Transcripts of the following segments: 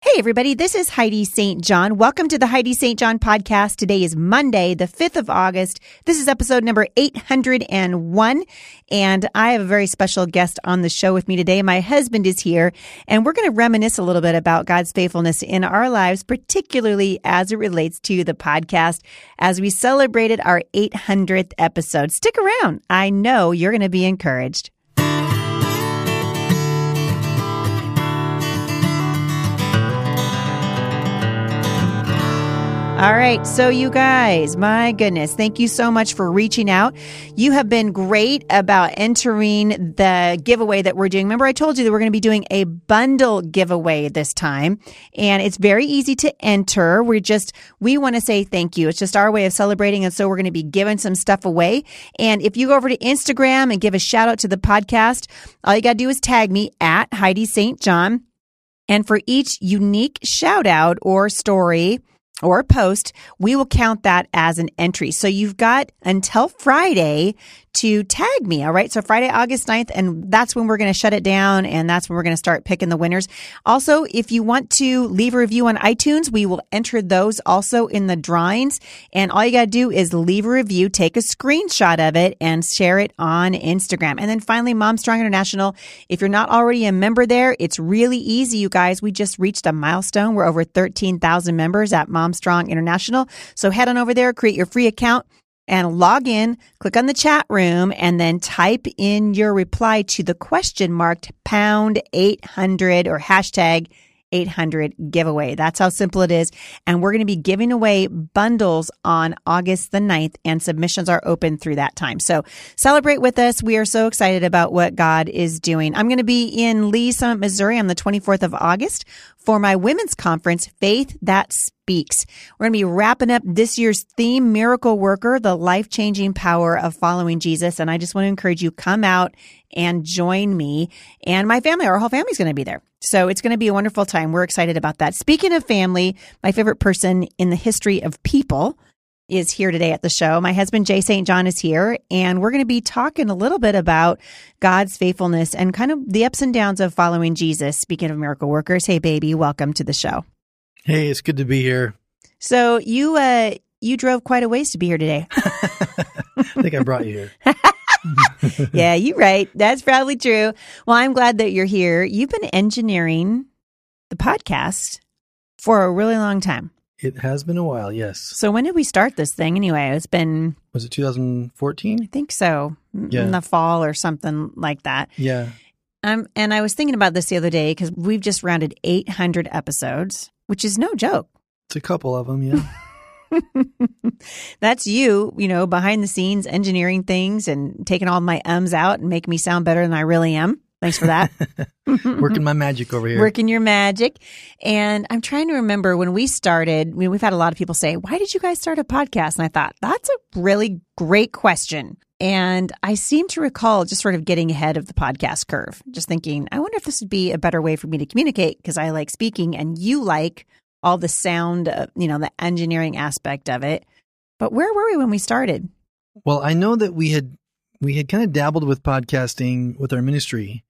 Hey, everybody, this is Heidi St. John. Welcome to the Heidi St. John podcast. Today is Monday, the 5th of August. This is episode number 801. And I have a very special guest on the show with me today. My husband is here, and we're going to reminisce a little bit about God's faithfulness in our lives, particularly as it relates to the podcast as we celebrated our 800th episode. Stick around. I know you're going to be encouraged. All right. So, you guys, my goodness, thank you so much for reaching out. You have been great about entering the giveaway that we're doing. Remember, I told you that we're going to be doing a bundle giveaway this time, and it's very easy to enter. We're just, we want to say thank you. It's just our way of celebrating. And so, we're going to be giving some stuff away. And if you go over to Instagram and give a shout out to the podcast, all you got to do is tag me at Heidi St. John. And for each unique shout out or story, or post, we will count that as an entry. So you've got until Friday to tag me. All right. So Friday, August 9th. And that's when we're going to shut it down. And that's when we're going to start picking the winners. Also, if you want to leave a review on iTunes, we will enter those also in the drawings. And all you got to do is leave a review, take a screenshot of it and share it on Instagram. And then finally, MomStrong International. If you're not already a member there, it's really easy, you guys. We just reached a milestone. We're over 13,000 members at MomStrong International. So head on over there, create your free account and log in, click on the chat room, and then type in your reply to the question marked pound 800 or hashtag 800 giveaway. That's how simple it is. And we're going to be giving away bundles on August the 9th, and submissions are open through that time. So celebrate with us. We are so excited about what God is doing. I'm going to be in Lee's Summit, Missouri on the 24th of August for my women's conference, Faith That Speaks. We're going to be wrapping up this year's theme, Miracle Worker, the life changing power of following Jesus. And I just want to encourage you, come out and join me and my family. Our whole family's going to be there. So it's going to be a wonderful time. We're excited about that. Speaking of family, my favorite person in the history of people is here today at the show. My husband, Jay St. John, is here, and we're going to be talking a little bit about God's faithfulness and kind of the ups and downs of following Jesus. Speaking of miracle workers, hey, baby, welcome to the show. Hey, it's good to be here. So you, uh, you drove quite a ways to be here today. I think I brought you here. yeah, you're right. That's probably true. Well, I'm glad that you're here. You've been engineering the podcast for a really long time. It has been a while, yes. So when did we start this thing anyway? It's been Was it 2014? I think so. Yeah. In the fall or something like that. Yeah. Um and I was thinking about this the other day cuz we've just rounded 800 episodes, which is no joke. It's a couple of them, yeah. That's you, you know, behind the scenes engineering things and taking all my ums out and making me sound better than I really am. Thanks for that. Working my magic over here. Working your magic. And I'm trying to remember when we started, I mean, we've had a lot of people say, Why did you guys start a podcast? And I thought, That's a really great question. And I seem to recall just sort of getting ahead of the podcast curve, just thinking, I wonder if this would be a better way for me to communicate because I like speaking and you like all the sound, uh, you know, the engineering aspect of it. But where were we when we started? Well, I know that we had we had kind of dabbled with podcasting with our ministry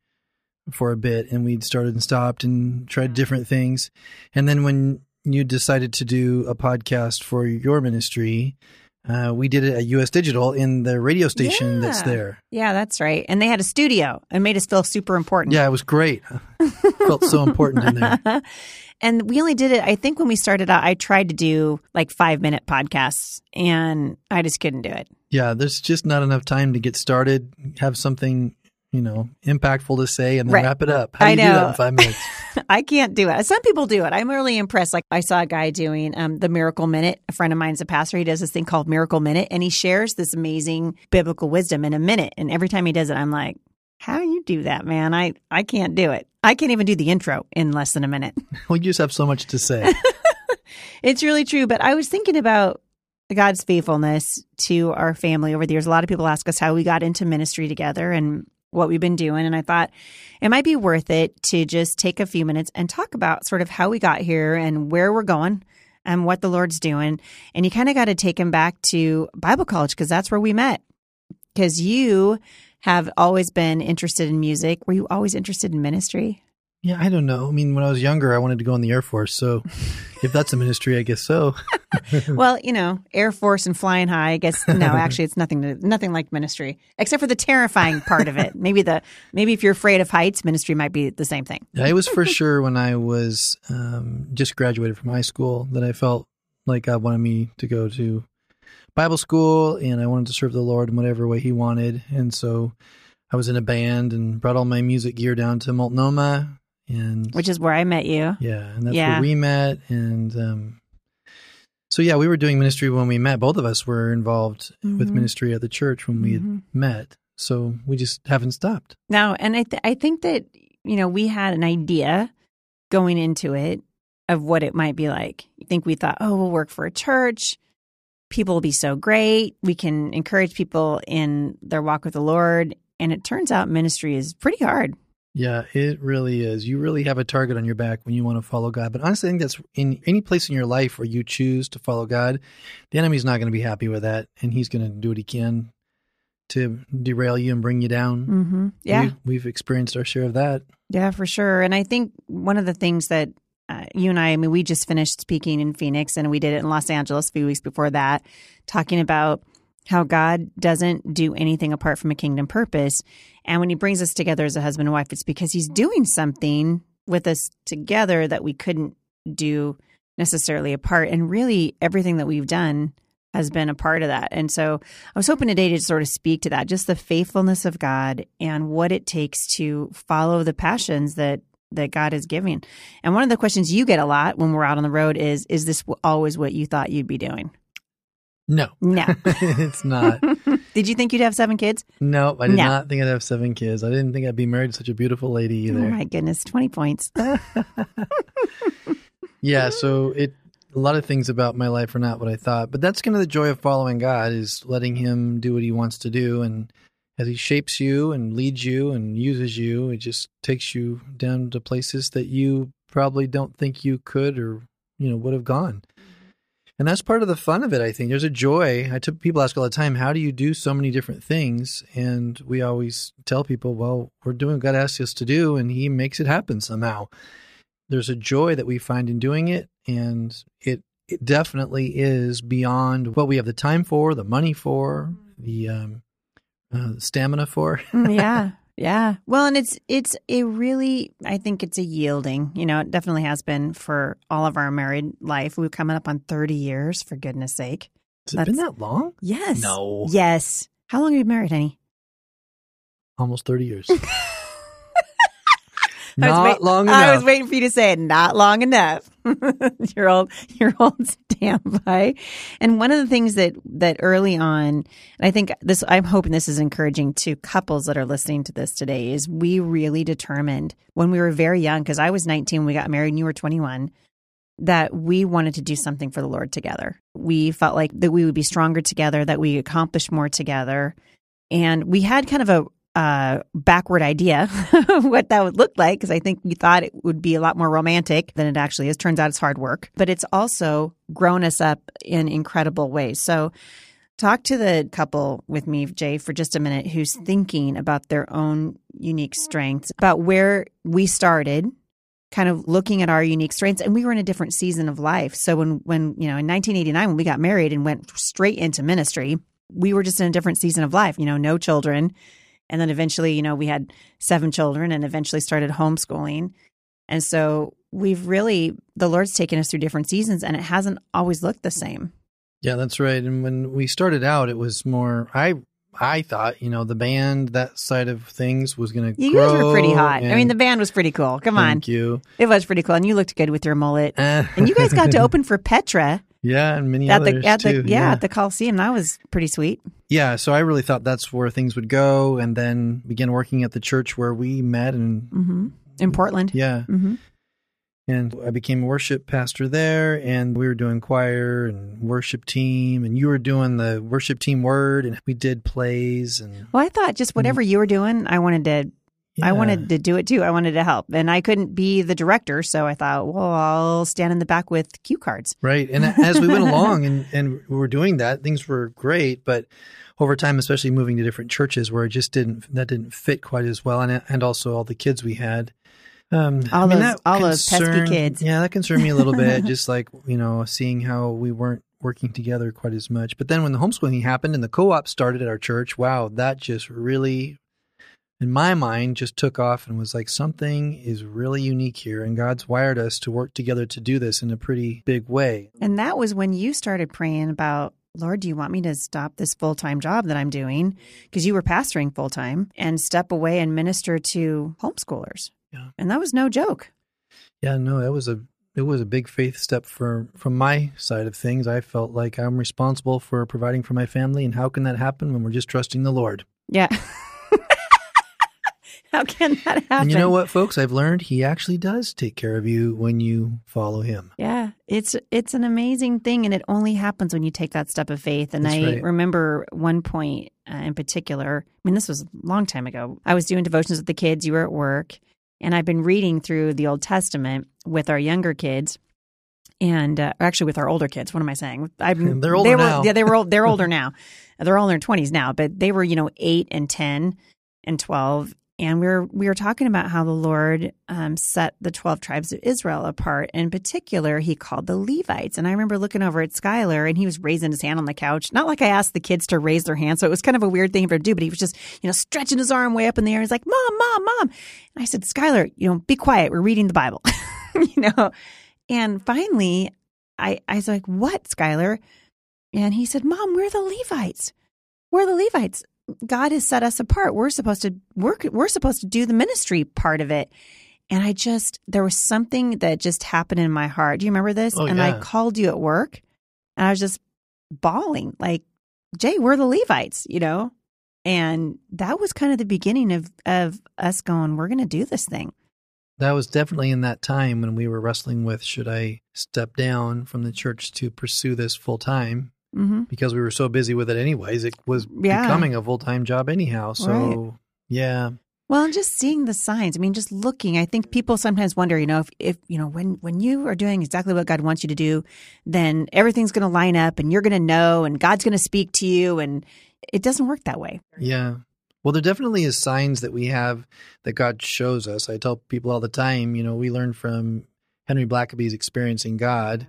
for a bit and we'd started and stopped and tried different things. And then when you decided to do a podcast for your ministry, uh, we did it at US Digital in the radio station that's there. Yeah, that's right. And they had a studio and made us feel super important. Yeah, it was great. Felt so important in there. and we only did it, I think when we started out, I tried to do like five minute podcasts and I just couldn't do it. Yeah, there's just not enough time to get started, have something you know, impactful to say and then Right. wrap it up. How do I you do that in five minutes? I can't do it. Some people do it. I'm really impressed. Like I saw a guy doing um, the Miracle Minute. A friend of mine's a pastor. He does this thing called Miracle Minute, and he shares this amazing biblical wisdom in a minute. And every time he does it, I'm like, "How you do that, man? I I can't do it. I can't even do the intro in less than a minute." well, you just have so much to say. It's really true. But I was thinking about God's faithfulness to our family over the years. A lot of people ask us how we got into ministry together and what we've been doing. And I thought it might be worth it to just take a few minutes and talk about sort of how we got here and where we're going and what the Lord's doing. And you kind of got to take him back to Bible college because that's where we met. Because you have always been interested in music. Were you always interested in ministry? Yeah, I don't know. I mean, when I was younger, I wanted to go in the Air Force. So if that's a ministry, I guess so. well, you know, Air Force and flying high. I guess no, actually, it's nothing to nothing like ministry, except for the terrifying part of it. Maybe the maybe if you're afraid of heights, ministry might be the same thing. Yeah, it was for sure when I was um, just graduated from high school that I felt like God wanted me to go to Bible school and I wanted to serve the Lord in whatever way He wanted. And so I was in a band and brought all my music gear down to Multnomah. And Which is where I met you. yeah, and that's Yeah. where we met. And um, so, yeah, we were doing ministry when we met. Both of us were involved with Mhm. ministry at the church when we Mhm. met. So we just haven't stopped. Now, and I th- I think that you know we had an idea going into it of what it might be like. I think we thought, oh, we'll work for a church. People will be so great. We can encourage people in their walk with the Lord. And it turns out ministry is pretty hard. Yeah, it really is. You really have a target on your back when you want to follow God. But honestly, I think that's in any place in your life where you choose to follow God, the enemy's not going to be happy with that. And he's going to do what he can to derail you and bring you down. Mm-hmm. Yeah. We've, we've experienced our share of that. Yeah, for sure. And I think one of the things that uh, you and I, I mean, we just finished speaking in Phoenix and we did it in Los Angeles a few weeks before that, talking about how God doesn't do anything apart from a kingdom purpose. And when he brings us together as a husband and wife, it's because he's doing something with us together that we couldn't do necessarily apart. And really, everything that we've done has been a part of that. And so I was hoping today to sort of speak to that, just the faithfulness of God and what it takes to follow the passions that that God is giving. And one of the questions you get a lot when we're out on the road is is this always what you thought you'd be doing? No, No. it's not. Did you think you'd have seven kids? No, I did No. not think I'd have seven kids. I didn't think I'd be married to such a beautiful lady oh either. Oh my goodness, 20 points. Yeah, so it a lot of things about my life are not what I thought, but that's kind of the joy of following God is letting him do what he wants to do and as he shapes you and leads you and uses you, it just takes you down to places that you probably don't think you could or you know would have gone. And that's part of the fun of it, I think. There's a joy. I tell people ask all the time, how do you do so many different things? And we always tell people, well, we're doing what God asks us to do, and He makes it happen somehow there's a joy that we find in doing it and it it definitely is beyond what we have the time for the money for the um uh, stamina for yeah. Yeah. Well, and it's it's a really I think it's a yielding. You know, it definitely has been for all of our married life. We're coming up on 30 years for goodness sake. has it been that long Yes. No. Yes. How long have you been married, honey? almost 30 years not wait- long enough I was waiting for you to say it. Not long enough. your old, your old standby. And one of the things that that early on, and I think this, I'm hoping this is encouraging to couples that are listening to this today, is we really determined when we were very young, because I was 19 when we got married, and you were 21, that we wanted to do something for the Lord together. We felt like that we would be stronger together, that we accomplished more together, and we had kind of a uh, backward idea of what that would look like because I think we thought it would be a lot more romantic than it actually is. Turns out it's hard work, but it's also grown us up in incredible ways. So, talk to the couple with me, Jay, for just a minute who's thinking about their own unique strengths, about where we started. Kind of looking at our unique strengths, and we were in a different season of life. So when, when you know, in 1989, when we got married and went straight into ministry, we were just in a different season of life. You know, no children, and then eventually, you know, we had seven children and eventually started homeschooling. And so we've really, the Lord's taken us through different seasons and it hasn't always looked the same. yeah that's right and when we started out it was more i I thought, you know, the band, that side of things was going to You guys were pretty hot. I mean, the band was pretty cool. Come on. Thank you. It was pretty cool. And you looked good with your mullet. Eh. And you guys got to open for Petra yeah, and many at others the at too. the yeah, at the Coliseum. That was pretty sweet. yeah. So I really thought that's where things would go, and then began working at the church where we met, and hmm In Portland. yeah, hmm and I became a worship pastor there, and we were doing choir and worship team, and you were doing the worship team word, and we did plays, and Well, I thought just whatever you were doing, I wanted to I Mm-hmm. wanted to do it too. I wanted to help. And I couldn't be the director, so I thought, well, I'll stand in the back with cue cards. Right. And as we went along and, and we were doing that, things were great. But over time, especially moving to different churches where it just didn't, that didn't fit quite as well. And, and also all the kids we had. Um, All I mean, those- all those pesky kids. Yeah, that concerned me a little bit, just like, you know, seeing how we weren't working together quite as much. But then when the homeschooling happened and the co op started at our church, wow, that just really, in my mind, just took off and was like, something is really unique here. And God's wired us to work together to do this in a pretty big way. And that was when you started praying about, Lord, do you want me to stop this full time job that I'm doing? Because you were pastoring full time and step away and minister to homeschoolers. Yeah. And that was no joke. Yeah, no, that was a it was a big faith step for from my side of things. I felt like I'm responsible for providing for my family, and how can that happen when we're just trusting the Lord? Yeah. How can that happen? And you know what, folks? I've learned He actually does take care of you when you follow Him. Yeah, it's it's an amazing thing, and it only happens when you take that step of faith. And That's I right. remember one point uh, in particular. I mean, this was a long time ago. I was doing devotions with the kids. You were at work, and I've been reading through the Old Testament with our younger kids, and uh, actually with our older kids. What am I saying? I've They're older they were, now. Yeah, they were. old- They're older now. They're all in their twenties now, but they were, you know, eight and ten and twelve. And we were we were talking about how the Lord um, set the twelve tribes of Israel apart. In particular, He called the Levites. And I remember looking over at Skylar, and he was raising his hand on the couch. Not like I asked the kids to raise their hand, so it was kind of a weird thing for him to do. But he was just, you know, stretching his arm way up in the air. He's like, "Mom, mom, mom!" And I said, "Skylar, you know, be quiet. We're reading the Bible." you know. And finally, I I was like, "What, Skylar?" And he said, "Mom, we're the Levites. We're the Levites. God has set us apart. We're supposed to work. We're supposed to do the ministry part of it." And I just there was something that just happened in my heart. Do you remember this? Oh, and I called you at work, and I was just bawling like, "Jay, we're the Levites," you know. And that was kind of the beginning of of us going, "We're going to do this thing." That was definitely in that time when we were wrestling with should I step down from the church to pursue this full time hmm because we were so busy with it anyways. It was Yeah. becoming a full time job anyhow. So yeah, Well, and just seeing the signs. I mean, just looking. I think people sometimes wonder, you know, if, if you know, when when you are doing exactly what God wants you to do, then everything's going to line up, and you're going to know, and God's going to speak to you, and it doesn't work that way. Yeah. Well, there definitely is signs that we have that God shows us. I tell people all the time, you know, we learn from Henry Blackaby's experiencing God.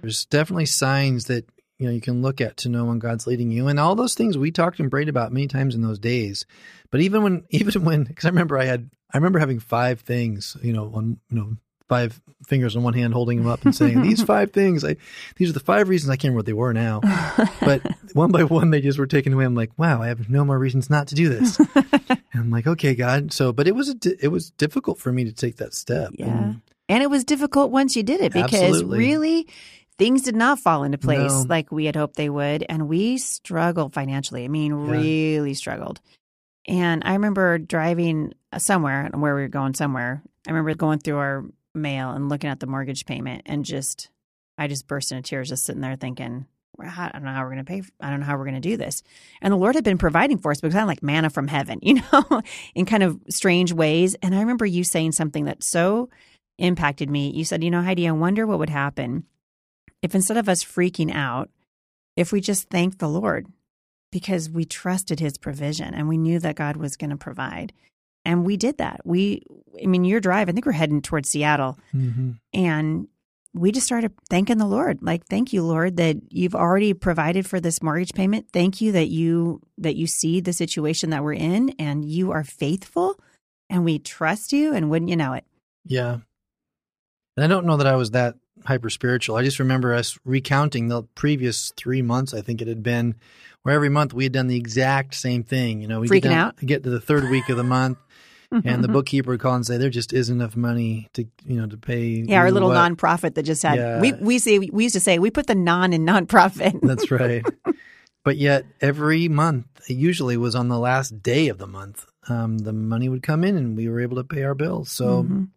There's definitely signs that you know you can look at to know when God's leading you, and all those things we talked and prayed about many times in those days. But even when, even when, because I remember I had, I remember having five things, you know, on, you know, five fingers on one hand, holding them up and saying, "These five things, I, these are the five reasons." I can't remember what they were now, but one by one they just were taken away. I'm like, wow, I have no more reasons not to do this. and I'm like, okay, God. So, but it was a di- it was difficult for me to take that step. Yeah. And And it was difficult once you did it because Absolutely. really things did not fall into place No. like we had hoped they would. And we struggled financially. I mean, Yeah. really struggled. And I remember driving somewhere, where we were going somewhere. I remember going through our mail and looking at the mortgage payment and just, I just burst into tears just sitting there thinking, I don't know how we're going to pay. I don't know how we're going to do this. And the Lord had been providing for us, but kind of like manna from heaven, you know, in kind of strange ways. And I remember you saying something that so impacted me. You said, you know, Heidi, I wonder what would happen if instead of us freaking out, if we just thanked the Lord because we trusted his provision and we knew that God was going to provide. And we did that. We, I mean, your drive, I think we're heading towards Seattle Mhm. and we just started thanking the Lord. Like, thank you, Lord, that you've already provided for this mortgage payment. Thank you that you that you see the situation that we're in and you are faithful and we trust you and wouldn't you know it. yeah. And I don't know that I was that hyper spiritual. I just remember us recounting the previous three months. I think it had been where every month we had done the exact same thing. You know, we Freaking get, down, out? get to the third week of the month, and the bookkeeper would call and say there just isn't enough money to you know to pay. Yeah, our little what." nonprofit that just had Yeah. we we say we used to say we put the non in nonprofit. That's right. but yet every month, it usually was on the last day of the month, um, the money would come in and we were able to pay our bills. So Mhm.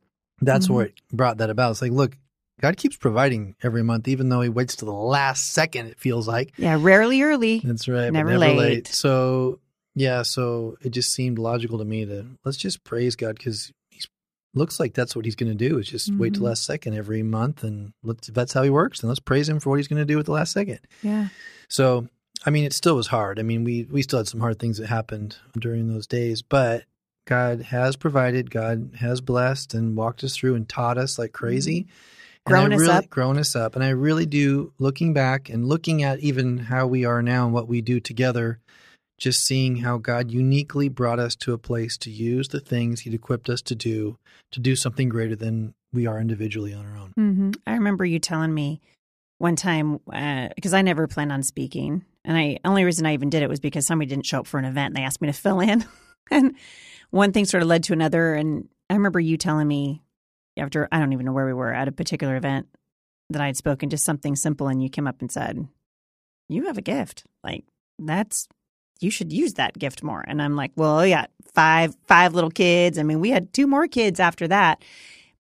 that's Mhm. what brought that about. It's like, look, God keeps providing every month, even though He waits to the last second. It feels like Yeah, rarely early. that's right, Never never, late. late. So yeah, so it just seemed logical to me to let's just praise God because He looks like that's what He's going to do. Is just wait till Mhm. the last second every month, and let's if that's how He works, then let's praise Him for what He's going to do at the last second. Yeah. So, I mean, it still was hard. I mean, we we still had some hard things that happened during those days, but God has provided. God has blessed and walked us through and taught us like crazy. And I Grown us really, up. Grown us up. And I really do, looking back and looking at even how we are now and what we do together, just seeing how God uniquely brought us to a place to use the things He'd equipped us to do, to do something greater than we are individually on our own. mm-hmm. I remember you telling me one time because I never planned on speaking, and I only reason I even did it was because somebody didn't show up for an event and they asked me to fill in, and one thing sort of led to another. And I remember you telling me after I don't even know where we were at a particular event that I had spoken just something simple, and you came up and said, "You have a gift, like that's." You should use that gift more. And I'm like, well, yeah, five five little kids. I mean, we had two more kids after that.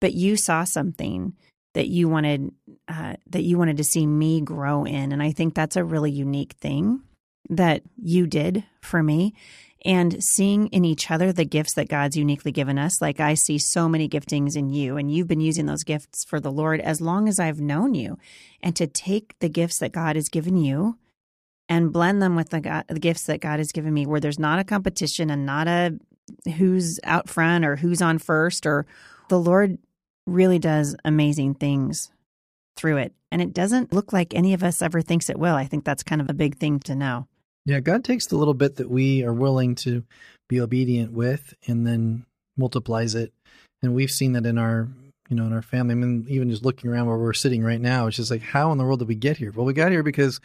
But you saw something that you wanted uh, that you wanted to see me grow in and i think that's a really unique thing that you did for me and seeing in each other the gifts that god's uniquely given us like i see so many giftings in you and you've been using those gifts for the lord as long as i've known you and to take the gifts that god has given you and blend them with the, God, the gifts that god has given me where there's not a competition and not a who's out front or who's on first or the lord really does amazing things through it. And it doesn't look like any of us ever thinks it will. I think that's kind of a big thing to know. Yeah, God takes the little bit that we are willing to be obedient with and then multiplies it. And we've seen that in our, you know, in our family. I mean, even just looking around where we're sitting right now, it's just like, how in the world did we get here? Well, we got here because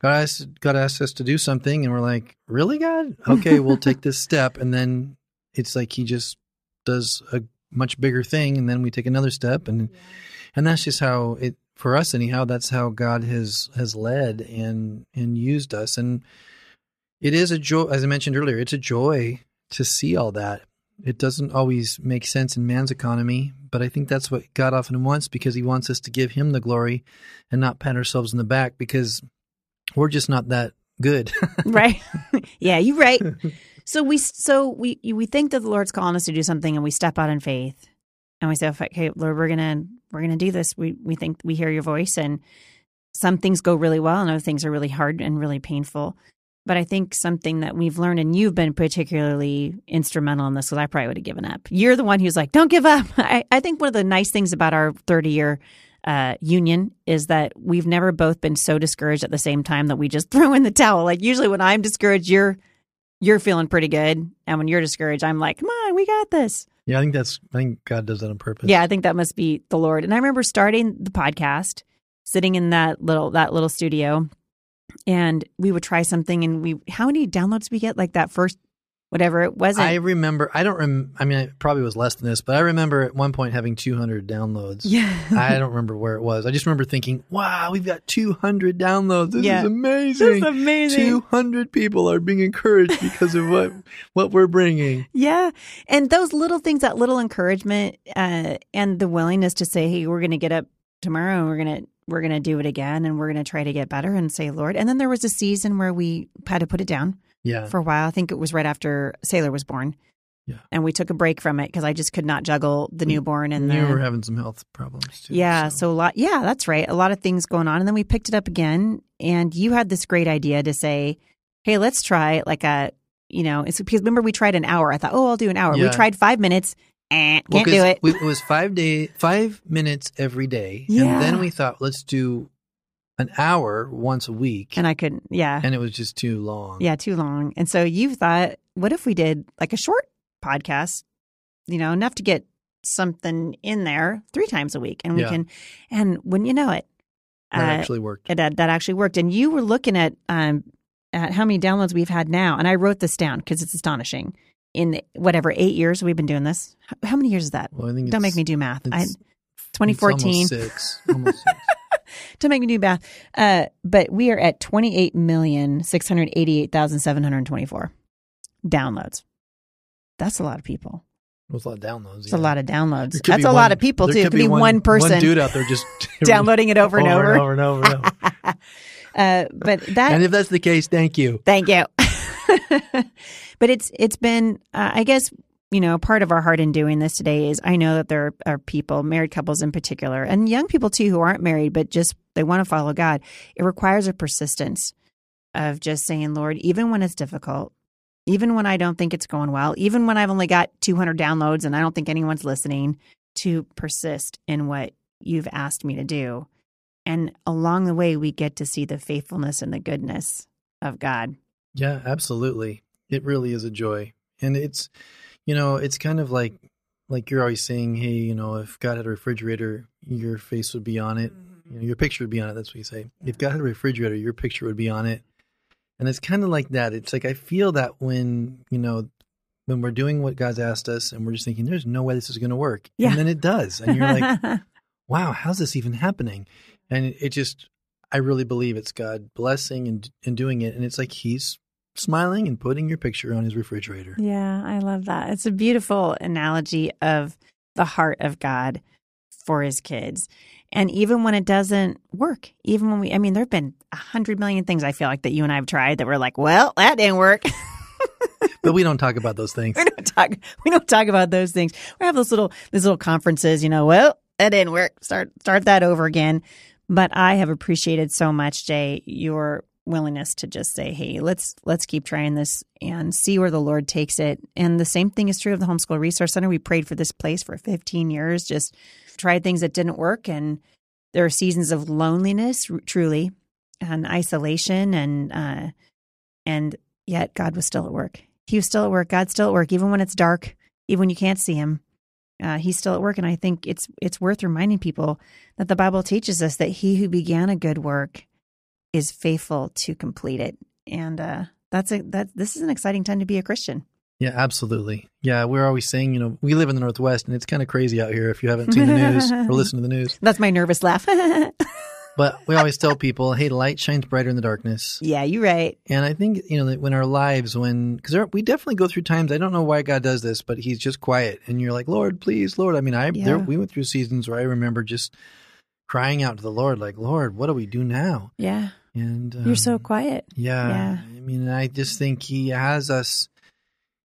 God asked, God asked us to do something, and we're like, really, God? Okay, we'll take this step. And then it's like He just does a much bigger thing, and then we take another step, and and that's just how it for us anyhow. That's how God has has led and and used us, and it is a joy. As I mentioned earlier, it's a joy to see all that. It doesn't always make sense in man's economy, but I think that's what God often wants because He wants us to give Him the glory and not pat ourselves in the back because we're just not that good. right? yeah, you're right. So we so we we think that the Lord's calling us to do something, and we step out in faith, and we say, "Okay, Lord, we're gonna we're gonna do this." We we think we hear your voice, and some things go really well, and other things are really hard and really painful. But I think something that we've learned, and you've been particularly instrumental in this, because I probably would have given up. You're the one who's like, "Don't give up." I, I think one of the nice things about our 30 year uh, union is that we've never both been so discouraged at the same time that we just throw in the towel. Like usually when I'm discouraged, you're you're feeling pretty good, and when you're discouraged, I'm like, "Come on, we got this." yeah, I think that's. I think God does that on purpose. Yeah, I think that must be the Lord. And I remember starting the podcast, sitting in that little that little studio, and we would try something, and we how many downloads did we get? Like that first whatever it wasn't. I remember. I don't. Rem, I mean, it probably was less than this, but I remember at one point having 200 downloads. yeah, I don't remember where it was. I just remember thinking, "Wow, we've got 200 downloads. This Yeah. is amazing. this is amazing. 200 people are being encouraged because of what what we're bringing." Yeah. And those little things, that little encouragement uh, and the willingness to say, hey, we're going to get up tomorrow and we're going to we're going to do it again and we're going to try to get better and say, Lord. And then there was a season where we had to put it down Yeah, for a while. I think it was right after Sailor was born. Yeah. And we took a break from it because I just could not juggle the newborn and you the, were having some health problems too. yeah, so. a lot. Yeah, that's right. A lot of things going on, and then we picked it up again. And you had this great idea to say, "Hey, let's try like a, you know, it's because remember we tried an hour. I thought, oh, I'll do an hour. We tried five minutes. Eh, Well, can't 'cause do it. We, it was five day, five minutes every day, Yeah. and then we thought, let's do an hour once a week, and I couldn't. Yeah, and it was just too long. yeah, too long. And so you thought, what if we did like a short podcast? You know, enough to get something in there three times a week, and we Yeah. can. And when you know it, that uh, actually worked. it, that that actually worked. And you were looking at um, at how many downloads we've had now, and I wrote this down because it's astonishing. In whatever eight years we've been doing this, how many years is that? Well, I think Don't make me do math. I, 2014. It's almost six. Almost six. Don't make me do math. Uh, but we are at twenty eight million six hundred eighty eight thousand seven hundred twenty four downloads. That's a lot of people. Was a lot of downloads. It's a lot of downloads. That's a one- lot of people too. It could could be one, person one dude out there just downloading it over and over. and over and over. And over. Uh, but that and if that's the case, thank you. Thank you. but it's it's been uh, I guess you know part of our heart in doing this today is I know that there are people, married couples in particular, and young people too who aren't married but just they want to follow God. It requires a persistence of just saying, Lord, even when it's difficult, even when I don't think it's going well, even when I've only got 200 downloads and I don't think anyone's listening, to persist in what you've asked me to do. And along the way, we get to see the faithfulness and the goodness of God. Yeah, absolutely. It really is a joy. And it's you know, it's kind of like like you're always saying, hey, you know, if God had a refrigerator, your face would be on it. You know, mm-hmm. your picture would be on it. That's what you say. If God had a refrigerator, your picture would be on it. And it's kind of like that. It's like I feel that when, you know, when we're doing what God's asked us and we're just thinking, there's no way this is going to work. Yeah. And then it does. And you're like, wow, how's this even happening? And it, it just, I really believe it's God blessing and, and doing it. And it's like He's smiling and putting your picture on His refrigerator. Yeah, I love that. It's a beautiful analogy of the heart of God for his kids. And even when it doesn't work, even when we, I mean, there have been a hundred million things I feel like that you and I have tried that we're like, well, that didn't work. But we don't talk about those things. we don't talk, we don't talk about those things. We have those little, these little conferences, you know, well, that didn't work. Start, start that over again. But I have appreciated so much, Jay, your willingness to just say, "Hey, let's let's keep trying this and see where the Lord takes it." And the same thing is true of the Homeschool Resource Center. We prayed for this place for 15 years, just tried things that didn't work, and there are seasons of loneliness, truly, and isolation, and uh, and yet God was still at work. He was still at work. God's still at work, even when it's dark, even when you can't see Him. Uh, he's still at work, and I think it's it's worth reminding people that the Bible teaches us that He who began a good work is faithful to complete it, and uh, that's a that this is an exciting time to be a Christian. Yeah, absolutely. Yeah, we're always saying, you know, we live in the Northwest and it's kind of crazy out here if you haven't seen the news or listened to the news. That's my nervous laugh. But we always tell people, hey, light shines brighter in the darkness. yeah, you're right. And I think, you know, that when our lives, when, because we definitely go through times, I don't know why God does this, but He's just quiet. And you're like, Lord, please, Lord. I mean, I, Yeah. there, we went through seasons where I remember just crying out to the Lord, like, Lord, what do we do now? Yeah, And um, you're so quiet. Yeah. Yeah. I mean, I just think he has us,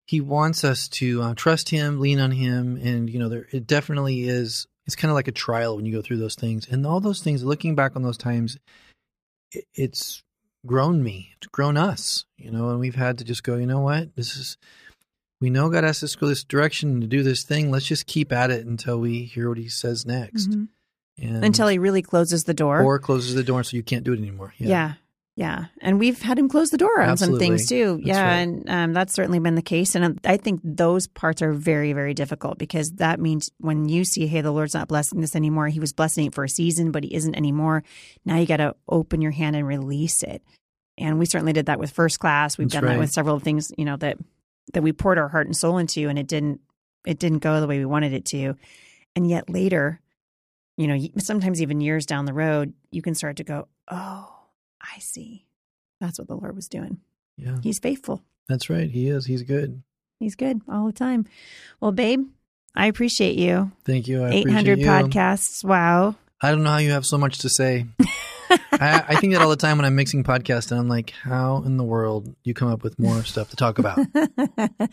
he wants us to uh, trust him, lean on him. And, you know, there, it definitely is, it's kind of like a trial when you go through those things. And all those things, looking back on those times, it, it's grown me, it's grown us, you know, and we've had to just go, you know what? This is, we know God has us to go this direction to do this thing. Let's just keep at it until we hear what he says next. Mhm. And, Until he really closes the door. or closes the door so you can't do it anymore. Yeah. yeah. Yeah, and we've had him close the door on some things too. That's yeah. right. And um, that's certainly been the case. And I think those parts are very, very difficult because that means when you see, hey, the Lord's not blessing this anymore, he was blessing it for a season, but he isn't anymore. Now you got to open your hand and release it. And we certainly did that with first class. We've That's done that with several things, you know, that that we poured our heart and soul into and it didn't it didn't go the way we wanted it to. And yet later, you know, sometimes even years down the road, you can start to go, "Oh, I see. That's what the Lord was doing. Yeah. He's faithful. That's right. He is. He's good. He's good all the time." Well, babe, I appreciate you. Thank you. I 800 appreciate you. podcasts. Wow. I don't know how you have so much to say. I, I think that all the time when I'm mixing podcasts, and I'm like, how in the world you come up with more stuff to talk about?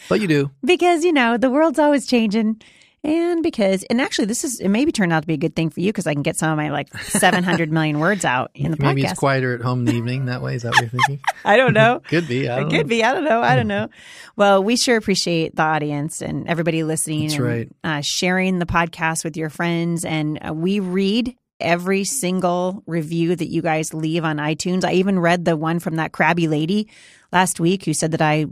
But you do. because, you know, the world's always changing. And because, and actually, this is, it maybe turned out to be a good thing for you because I can get some of my like 700 million words out in the Maybe podcast. Maybe it's quieter at home in the evening. That way, is that what you're thinking? I don't know. Could be. I It could know. be. I don't know. I don't know. Well, we sure appreciate the audience and everybody listening That's and right. uh, sharing the podcast with your friends. And uh, we read every single review that you guys leave on iTunes. I even read the one from that crabby lady last week who said that I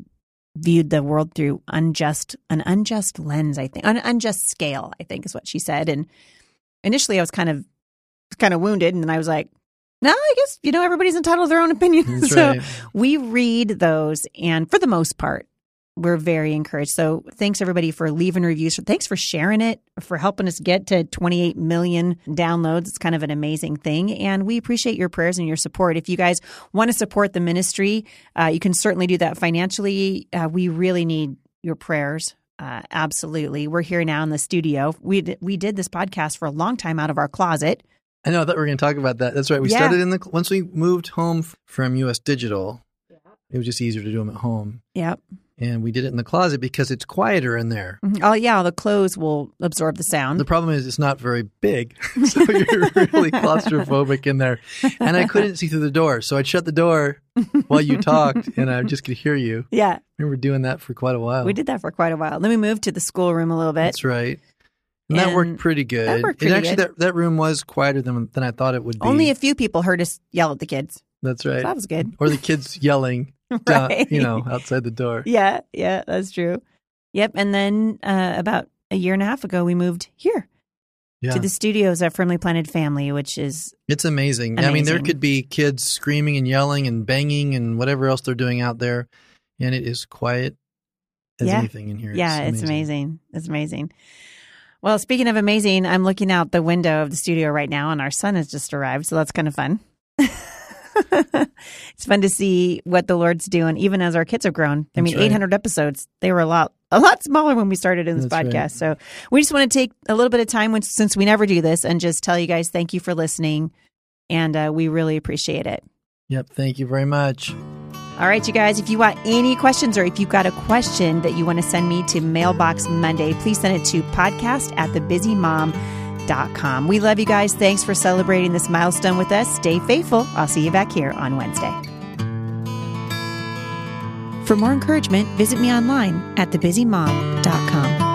viewed the world through unjust an unjust lens. I think an unjust scale. I think is what she said. And initially, I was kind of kind of wounded, and then I was like, No, I guess, you know, everybody's entitled to their own opinion. That's so right. we read those, and for the most part, we're very encouraged. So thanks everybody for leaving reviews. Thanks for sharing it, for helping us get to 28 million downloads. It's kind of an amazing thing. And we appreciate your prayers and your support. If you guys want to support the ministry, uh, you can certainly do that financially. Uh, we really need your prayers. Uh, absolutely. We're here now in the studio. We, d- we did this podcast for a long time out of our closet. I know. I thought we were going to talk about that. That's right. We Yeah. started in the once we moved home from U.S. Digital. It was just easier to do them at home, Yep. And we did it in the closet because it's quieter in there. Mhm. Oh, yeah. The clothes will absorb the sound. The problem is it's not very big, so you're really claustrophobic in there. And I couldn't see through the door, so I'd shut the door while you talked, and I just could hear you. yeah. I remember doing that for quite a while. We did that for quite a while. Then we moved to the schoolroom a little bit. That's right. And that worked pretty good. that worked and pretty actually, good. that that room was quieter than than I thought it would be. Only a few people heard us yell at the kids. That's right. that was good. or the kids yelling, Right. you know, outside the door. Yeah, yeah, that's true. Yep. And then uh, about a year and a half ago, we moved here Yeah, to the studios at Firmly Planted Family, which is it's amazing. I mean, there could be kids screaming and yelling and banging and whatever else they're doing out there, and it is quiet as Yeah. anything in here. yeah, it's amazing. It's amazing. Well, speaking of amazing, I'm looking out the window of the studio right now, and our son has just arrived, so that's kind of fun. it's fun to see what the Lord's doing, even as our kids have grown. I That's mean, right. 800 episodes. They were a lot, a lot smaller when we started in this That's right. podcast. So we just want to take a little bit of time, when, since we never do this, and just tell you guys thank you for listening, and uh, we really appreciate it. Yep. Thank you very much. All right, you guys, if you want any questions or if you've got a question that you want to send me to Mailbox Monday, please send it to podcast at We love you guys. Thanks for celebrating this milestone with us. Stay faithful. I'll see you back here on Wednesday. For more encouragement, visit me online at thebusymom.com.